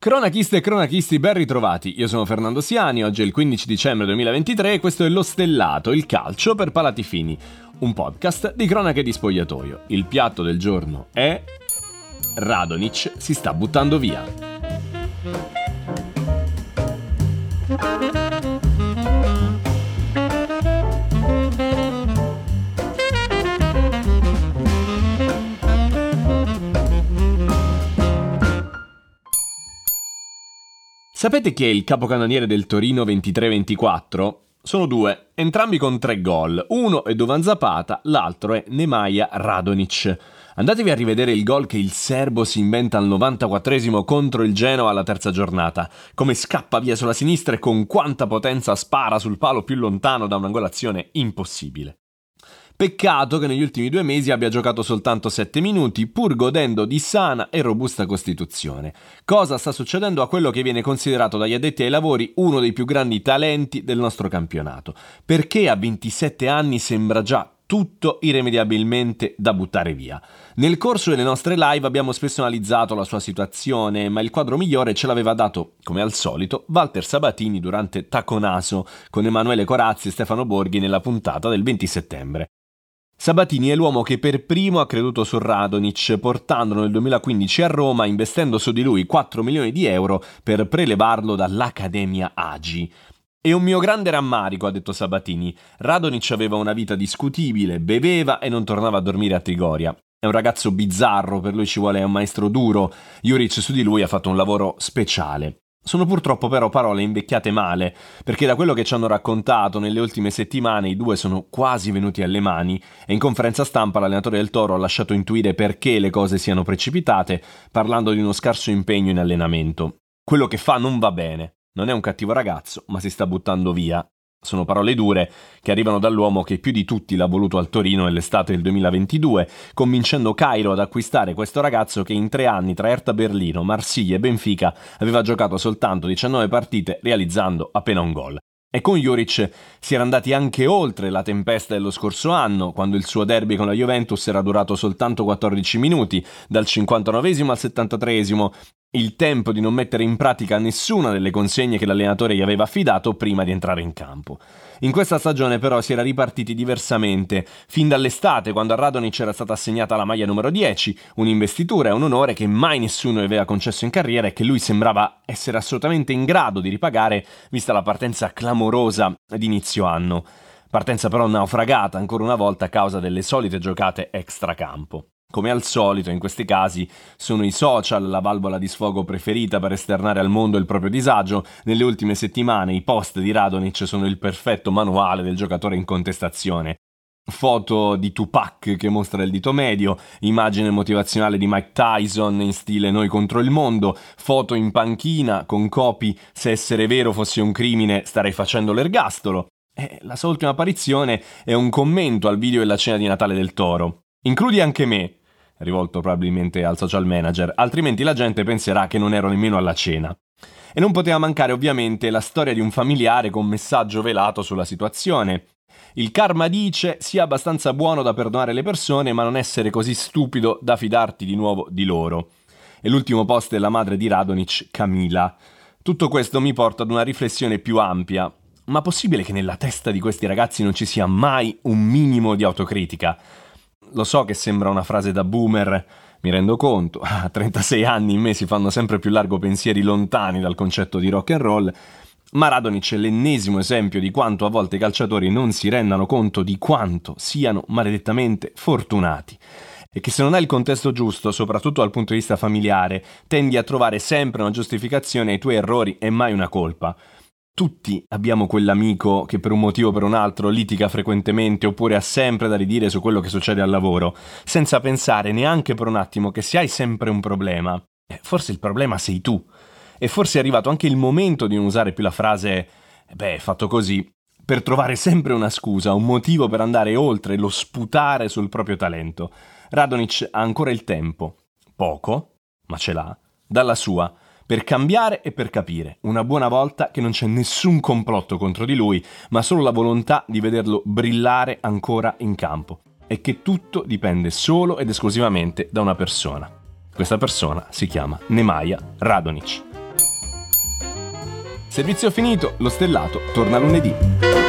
Cronachiste e cronachisti, ben ritrovati. Io sono Fernando Siani, oggi è il 15 dicembre 2023 e questo è Lo Stellato, il calcio per palati fini, un podcast di cronache di spogliatoio. Il piatto del giorno è... Radonic si sta buttando via. Sapete chi è il capocannoniere del Torino 23-24? Sono due, entrambi con tre gol. Uno è Dovan Zapata, l'altro è Nemanja Radonic. Andatevi a rivedere il gol che il serbo si inventa al 94esimo contro il Genoa alla terza giornata. Come scappa via sulla sinistra e con quanta potenza spara sul palo più lontano da un'angolazione impossibile. Peccato che negli ultimi due mesi abbia giocato soltanto 7 minuti, pur godendo di sana e robusta costituzione. Cosa sta succedendo a quello che viene considerato dagli addetti ai lavori uno dei più grandi talenti del nostro campionato? Perché a 27 anni sembra già tutto irrimediabilmente da buttare via. Nel corso delle nostre live abbiamo spesso analizzato la sua situazione, ma il quadro migliore ce l'aveva dato, come al solito, Walter Sabatini durante Taconaso con Emanuele Corazzi e Stefano Borghi nella puntata del 20 settembre. Sabatini è l'uomo che per primo ha creduto su Radonic, portandolo nel 2015 a Roma, investendo su di lui 4 milioni di euro per prelevarlo dall'Accademia Agi. È un mio grande rammarico, ha detto Sabatini. Radonic aveva una vita discutibile, beveva e non tornava a dormire a Trigoria. È un ragazzo bizzarro, per lui ci vuole un maestro duro. Juric su di lui ha fatto un lavoro speciale. Sono purtroppo però parole invecchiate male, perché da quello che ci hanno raccontato nelle ultime settimane i due sono quasi venuti alle mani e in conferenza stampa l'allenatore del Toro ha lasciato intuire perché le cose siano precipitate, parlando di uno scarso impegno in allenamento. Quello che fa non va bene, non è un cattivo ragazzo, ma si sta buttando via sono parole dure che arrivano dall'uomo che più di tutti l'ha voluto al Torino nell'estate del 2022, convincendo Cairo ad acquistare questo ragazzo che in tre anni tra Erta Berlino, Marsiglia e Benfica aveva giocato soltanto 19 partite realizzando appena un gol. E con Juric si era andati anche oltre la tempesta dello scorso anno, quando il suo derby con la Juventus era durato soltanto 14 minuti, dal 59 al 73 il tempo di non mettere in pratica nessuna delle consegne che l'allenatore gli aveva affidato prima di entrare in campo. In questa stagione però si era ripartiti diversamente, fin dall'estate quando a Radonic era stata assegnata la maglia numero 10, un'investitura e un onore che mai nessuno gli aveva concesso in carriera e che lui sembrava essere assolutamente in grado di ripagare vista la partenza clamorosa di inizio anno. Partenza però naufragata ancora una volta a causa delle solite giocate extracampo. Come al solito, in questi casi, sono i social la valvola di sfogo preferita per esternare al mondo il proprio disagio. Nelle ultime settimane i post di Radonic sono il perfetto manuale del giocatore in contestazione. Foto di Tupac che mostra il dito medio, immagine motivazionale di Mike Tyson in stile Noi contro il mondo, foto in panchina con copy Se essere vero fosse un crimine starei facendo l'ergastolo. E la sua ultima apparizione è un commento al video della cena di Natale del Toro. Includi anche me, rivolto probabilmente al social manager, altrimenti la gente penserà che non ero nemmeno alla cena. E non poteva mancare ovviamente la storia di un familiare con messaggio velato sulla situazione. Il karma dice sia abbastanza buono da perdonare le persone, ma non essere così stupido da fidarti di nuovo di loro. E l'ultimo post della madre di Radonic, Camila. Tutto questo mi porta ad una riflessione più ampia. Ma possibile che nella testa di questi ragazzi non ci sia mai un minimo di autocritica? Lo so che sembra una frase da boomer, mi rendo conto, a 36 anni in me si fanno sempre più largo pensieri lontani dal concetto di rock and roll, ma Radonic è l'ennesimo esempio di quanto a volte i calciatori non si rendano conto di quanto siano maledettamente fortunati e che se non hai il contesto giusto, soprattutto dal punto di vista familiare, tendi a trovare sempre una giustificazione ai tuoi errori e mai una colpa. Tutti abbiamo quell'amico che per un motivo o per un altro litiga frequentemente oppure ha sempre da ridire su quello che succede al lavoro, senza pensare neanche per un attimo che se hai sempre un problema, eh, forse il problema sei tu. E forse è arrivato anche il momento di non usare più la frase beh, è fatto così, per trovare sempre una scusa, un motivo per andare oltre lo sputare sul proprio talento. Radonic ha ancora il tempo, poco, ma ce l'ha, dalla sua per cambiare e per capire, una buona volta che non c'è nessun complotto contro di lui, ma solo la volontà di vederlo brillare ancora in campo e che tutto dipende solo ed esclusivamente da una persona. Questa persona si chiama Nemanja Radonic. Servizio finito, lo stellato torna lunedì.